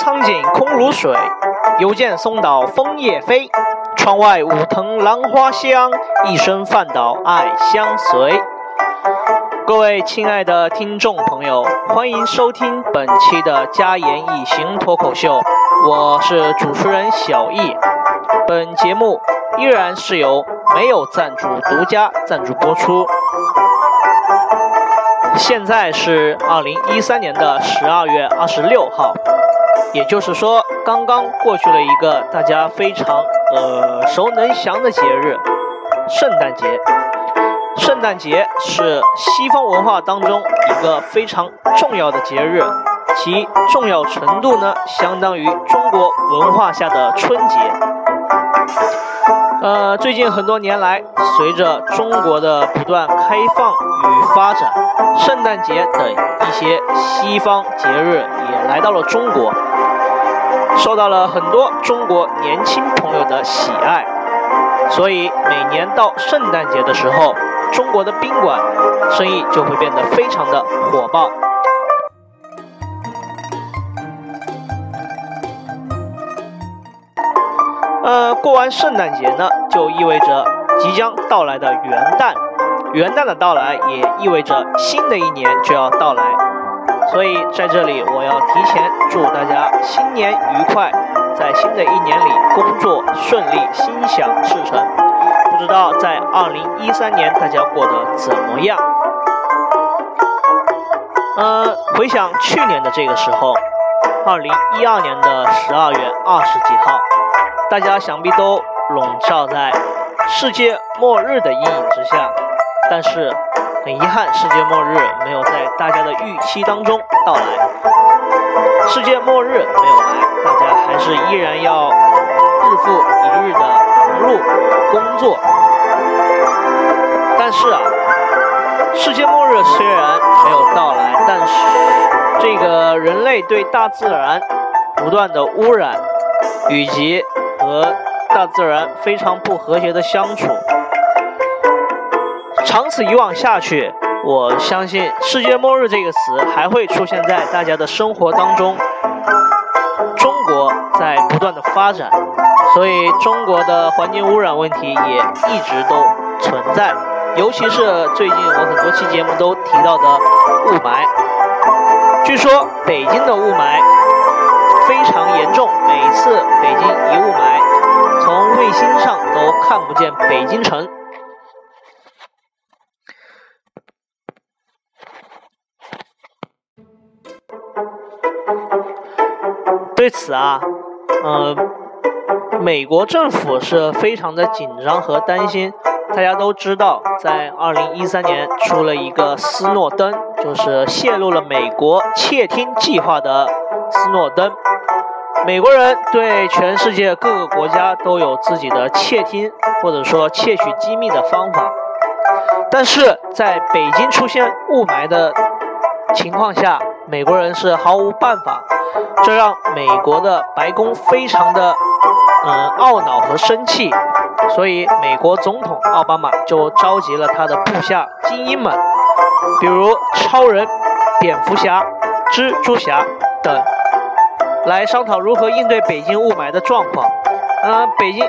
苍井空如水，又见松岛枫叶飞。窗外武藤兰花香，一生饭岛爱相随。各位亲爱的听众朋友，欢迎收听本期的《家言一行脱口秀》，我是主持人小易。本节目依然是由没有赞助独家赞助播出。现在是二零一三年的十二月二十六号，也就是说，刚刚过去了一个大家非常耳熟能详的节日——圣诞节。圣诞节是西方文化当中一个非常重要的节日，其重要程度呢，相当于中国文化下的春节。呃，最近很多年来，随着中国的不断开放与发展，圣诞节等一些西方节日也来到了中国，受到了很多中国年轻朋友的喜爱。所以每年到圣诞节的时候，中国的宾馆生意就会变得非常的火爆。呃，过完圣诞节呢，就意味着即将到来的元旦，元旦的到来也意味着新的一年就要到来。所以在这里，我要提前祝大家新年愉快，在新的一年里工作顺利，心想事成。不知道在二零一三年大家过得怎么样？呃，回想去年的这个时候，二零一二年的十二月二十几号。大家想必都笼罩在世界末日的阴影之下，但是很遗憾，世界末日没有在大家的预期当中到来。世界末日没有来，大家还是依然要日复一日的忙碌工作。但是啊，世界末日虽然没有到来，但是这个人类对大自然不断的污染以及和大自然非常不和谐的相处，长此以往下去，我相信“世界末日”这个词还会出现在大家的生活当中。中国在不断的发展，所以中国的环境污染问题也一直都存在，尤其是最近我很多期节目都提到的雾霾。据说北京的雾霾非常严重，次北京一雾霾。从卫星上都看不见北京城。对此啊，呃，美国政府是非常的紧张和担心。大家都知道，在二零一三年出了一个斯诺登，就是泄露了美国窃听计划的斯诺登。美国人对全世界各个国家都有自己的窃听或者说窃取机密的方法，但是在北京出现雾霾的情况下，美国人是毫无办法，这让美国的白宫非常的嗯懊恼和生气，所以美国总统奥巴马就召集了他的部下精英们，比如超人、蝙蝠侠、蜘蛛侠等。来商讨如何应对北京雾霾的状况。呃，北京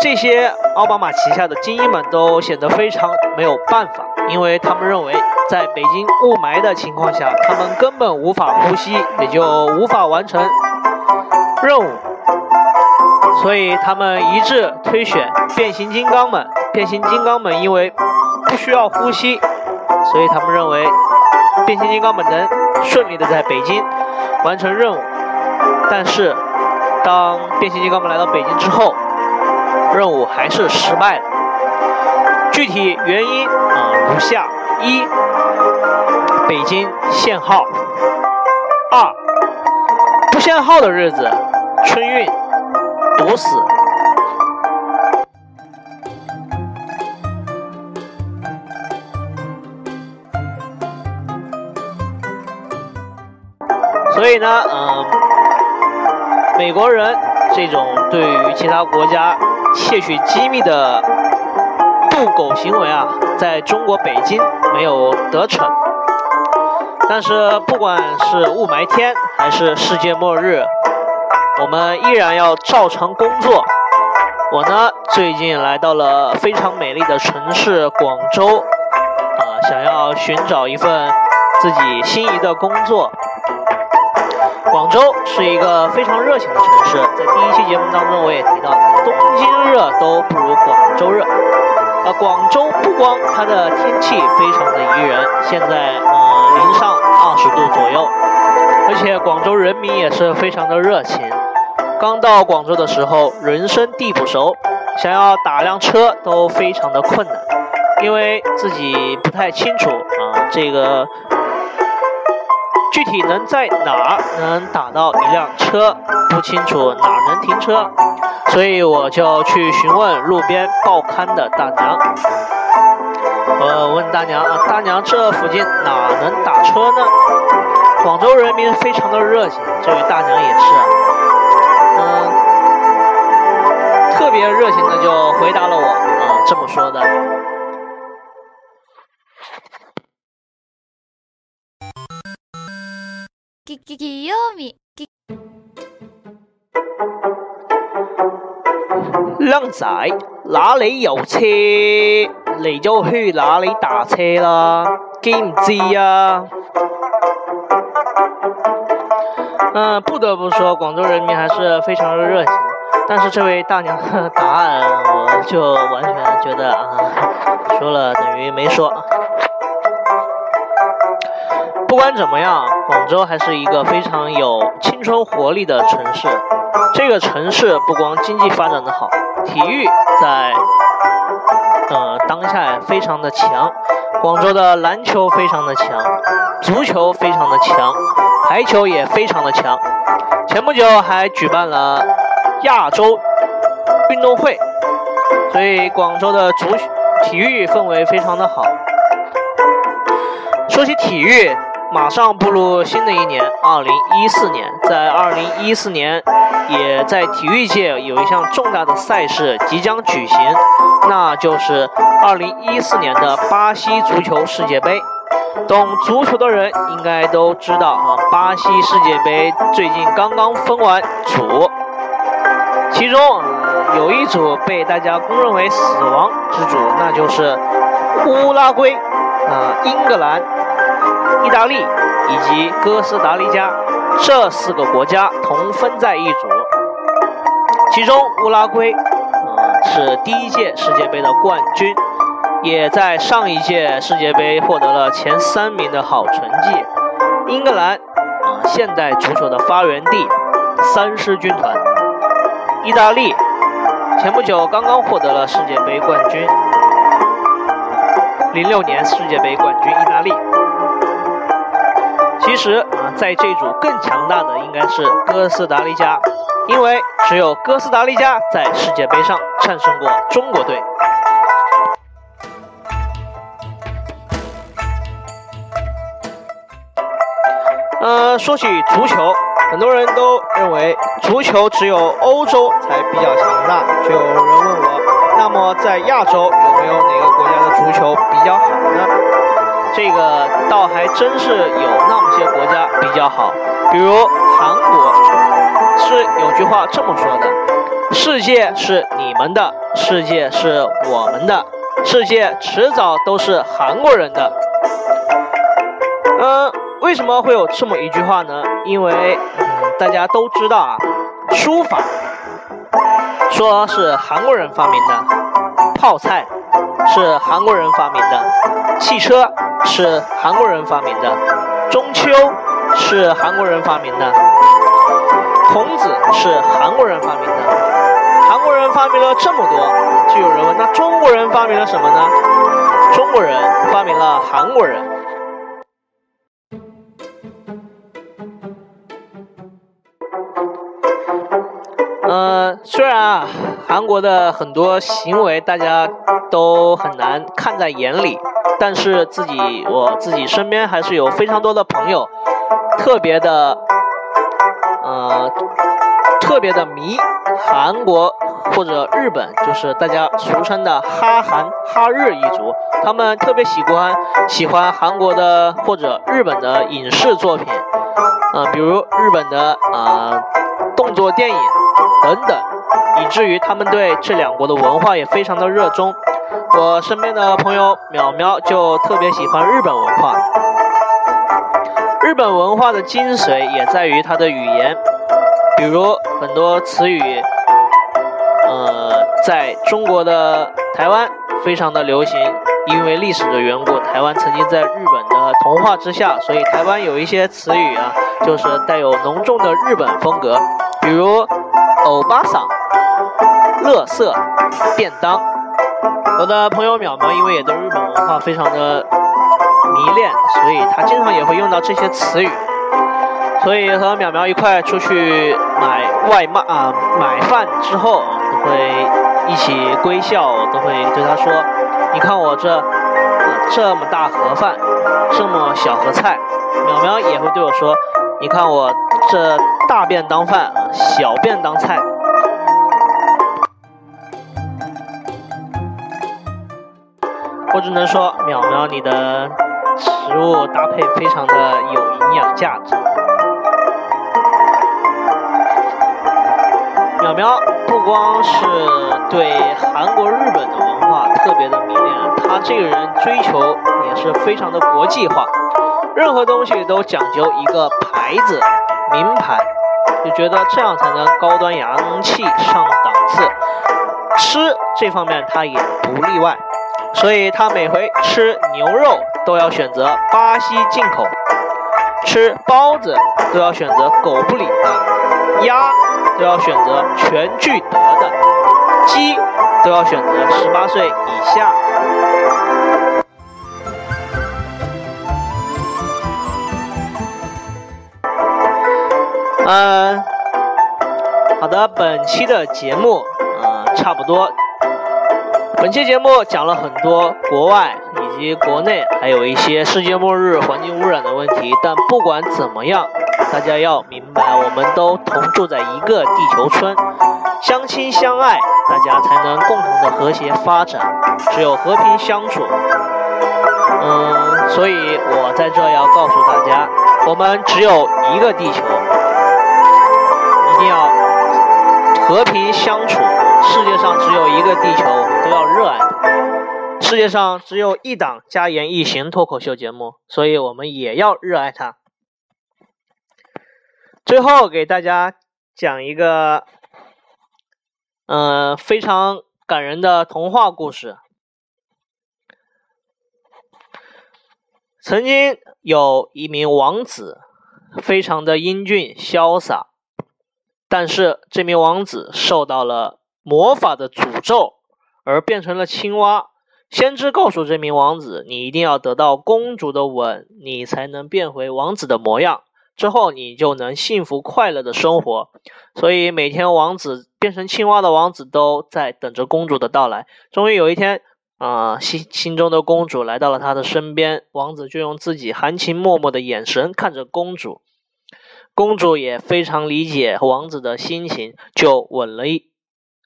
这些奥巴马旗下的精英们都显得非常没有办法，因为他们认为在北京雾霾的情况下，他们根本无法呼吸，也就无法完成任务。所以他们一致推选变形金刚们。变形金刚们因为不需要呼吸，所以他们认为变形金刚们能顺利的在北京完成任务。但是，当变形金刚们来到北京之后，任务还是失败了。具体原因啊如下：一、北京限号；二、不限号的日子，春运堵死。所以呢，美国人这种对于其他国家窃取机密的不苟行为啊，在中国北京没有得逞。但是不管是雾霾天还是世界末日，我们依然要照常工作。我呢，最近来到了非常美丽的城市广州，啊，想要寻找一份自己心仪的工作。广州是一个非常热情的城市，在第一期节目当中我也提到，东京热都不如广州热。啊，广州不光它的天气非常的宜人，现在呃零上二十度左右，而且广州人民也是非常的热情。刚到广州的时候，人生地不熟，想要打辆车都非常的困难，因为自己不太清楚啊，这个具体能在哪儿能打到一辆车，不清楚哪儿能停车，所以我就去询问路边报刊的大娘。我问大娘啊，大娘这附近哪能打车呢？广州人民非常的热情，这位大娘也是。嗯，特别热情的就回答了我，啊，这么说的。靓仔，哪里有车，你就去哪里打车啦，知唔知啊？嗯，不得不说，广州人民还是非常的热情。但是这位大娘的答案，我就完全觉得啊，说了等于没说。不管怎么样，广州还是一个非常有青春活力的城市。这个城市不光经济发展的好，体育在呃当下也非常的强。广州的篮球非常的强，足球非常的强。排球也非常的强，前不久还举办了亚洲运动会，所以广州的足体育氛围非常的好。说起体育，马上步入新的一年，二零一四年，在二零一四年，也在体育界有一项重大的赛事即将举行，那就是二零一四年的巴西足球世界杯。懂足球的人应该都知道啊，巴西世界杯最近刚刚分完组，其中有一组被大家公认为死亡之组，那就是乌拉圭、啊英格兰、意大利以及哥斯达黎加这四个国家同分在一组，其中乌拉圭啊是第一届世界杯的冠军。也在上一届世界杯获得了前三名的好成绩。英格兰啊，现代足球的发源地，三狮军团。意大利前不久刚刚获得了世界杯冠军，零六年世界杯冠军意大利。其实啊，在这组更强大的应该是哥斯达黎加，因为只有哥斯达黎加在世界杯上战胜过中国队。呃，说起足球，很多人都认为足球只有欧洲才比较强大。就有人问我，那么在亚洲有没有哪个国家的足球比较好呢？这个倒还真是有那么些国家比较好，比如韩国，是有句话这么说的：世界是你们的，世界是我们的，世界迟早都是韩国人的。嗯。为什么会有这么一句话呢？因为，大家都知道啊，书法说是韩国人发明的，泡菜是韩国人发明的，汽车是韩国人发明的，中秋是韩国人发明的，孔子是韩国人发明的。韩国人发明了这么多，就有人问：那中国人发明了什么呢？中国人发明了韩国人。呃，虽然啊，韩国的很多行为大家都很难看在眼里，但是自己我自己身边还是有非常多的朋友，特别的，呃，特别的迷韩国或者日本，就是大家俗称的哈韩、哈日一族，他们特别喜欢喜欢韩国的或者日本的影视作品，呃，比如日本的啊动作电影等等，以至于他们对这两国的文化也非常的热衷。我身边的朋友淼淼就特别喜欢日本文化。日本文化的精髓也在于它的语言，比如很多词语，呃，在中国的台湾非常的流行，因为历史的缘故，台湾曾经在日本的同化之下，所以台湾有一些词语啊，就是带有浓重的日本风格，比如欧巴桑、乐色、便当。我的朋友淼淼因为也对日本文化非常的。迷恋，所以他经常也会用到这些词语。所以和淼淼一块出去买外卖啊，买饭之后啊，都会一起归笑，都会对他说：“你看我这啊这么大盒饭，这么小盒菜。”淼淼也会对我说：“你看我这大便当饭，小便当菜。”只能说，淼淼你的。食物搭配非常的有营养价值。淼淼不光是对韩国、日本的文化特别的迷恋，他这个人追求也是非常的国际化，任何东西都讲究一个牌子、名牌，就觉得这样才能高端洋气上档次。吃这方面他也不例外。所以他每回吃牛肉都要选择巴西进口，吃包子都要选择狗不理的，鸭都要选择全聚德的，鸡都要选择十八岁以下。嗯，好的，本期的节目，嗯，差不多。本期节目讲了很多国外以及国内，还有一些世界末日、环境污染的问题。但不管怎么样，大家要明白，我们都同住在一个地球村，相亲相爱，大家才能共同的和谐发展。只有和平相处，嗯，所以我在这要告诉大家，我们只有一个地球，一定要和平相处。世界上只有一个地球，都要热爱它。世界上只有一档《加言一行》脱口秀节目，所以我们也要热爱它。最后给大家讲一个，嗯，非常感人的童话故事。曾经有一名王子，非常的英俊潇洒，但是这名王子受到了。魔法的诅咒而变成了青蛙。先知告诉这名王子：“你一定要得到公主的吻，你才能变回王子的模样。之后你就能幸福快乐的生活。”所以每天王子变成青蛙的王子都在等着公主的到来。终于有一天，啊，心心中的公主来到了他的身边，王子就用自己含情脉脉的眼神看着公主。公主也非常理解王子的心情，就吻了一。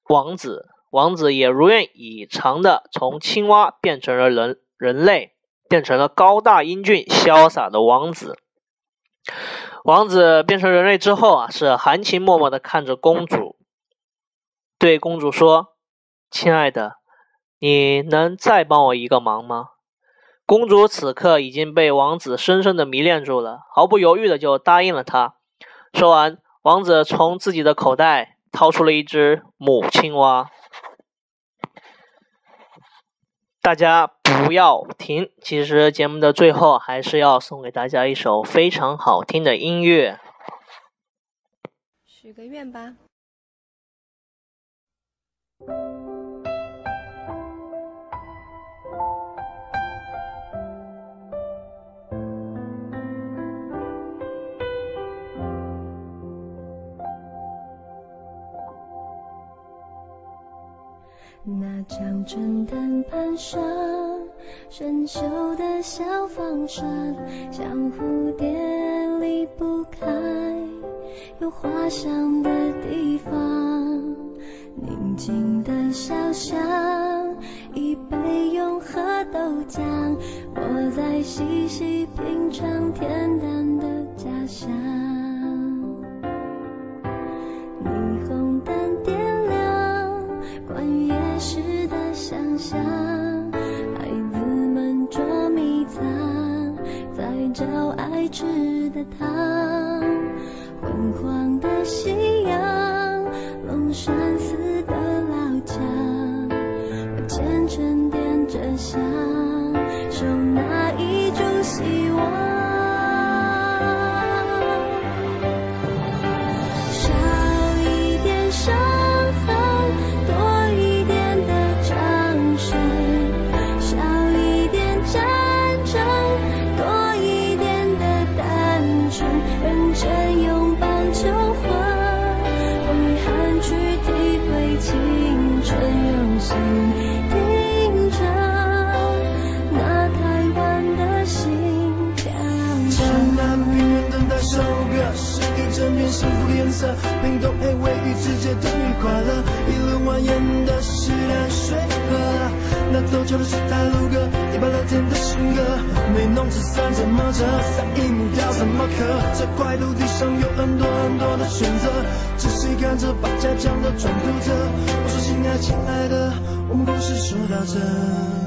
王子，王子也如愿以偿的从青蛙变成了人人类，变成了高大英俊潇洒的王子。王子变成人类之后啊，是含情脉脉的看着公主，对公主说：“亲爱的，你能再帮我一个忙吗？”公主此刻已经被王子深深的迷恋住了，毫不犹豫的就答应了他。说完，王子从自己的口袋。掏出了一只母青蛙，大家不要停。其实节目的最后还是要送给大家一首非常好听的音乐。许个愿吧。那江春藤攀上生锈的小房船，像蝴蝶离不开有花香的地方。宁静的小巷，一杯永和豆浆，我在细细品尝恬淡的家乡。想，孩子们捉迷藏，在找爱吃的糖，昏黄的夕阳，龙山寺的老墙，我虔诚点着香，守那一株希望。等于快乐，一路蜿蜒的是淡水河。那走桥的是台路歌，一把乐天的性格。没弄纸伞怎么折？三一木雕怎么刻？这块土地上有很多很多的选择，仔细看着把家乡的转读着。我说亲爱亲爱的，我们故事说到这。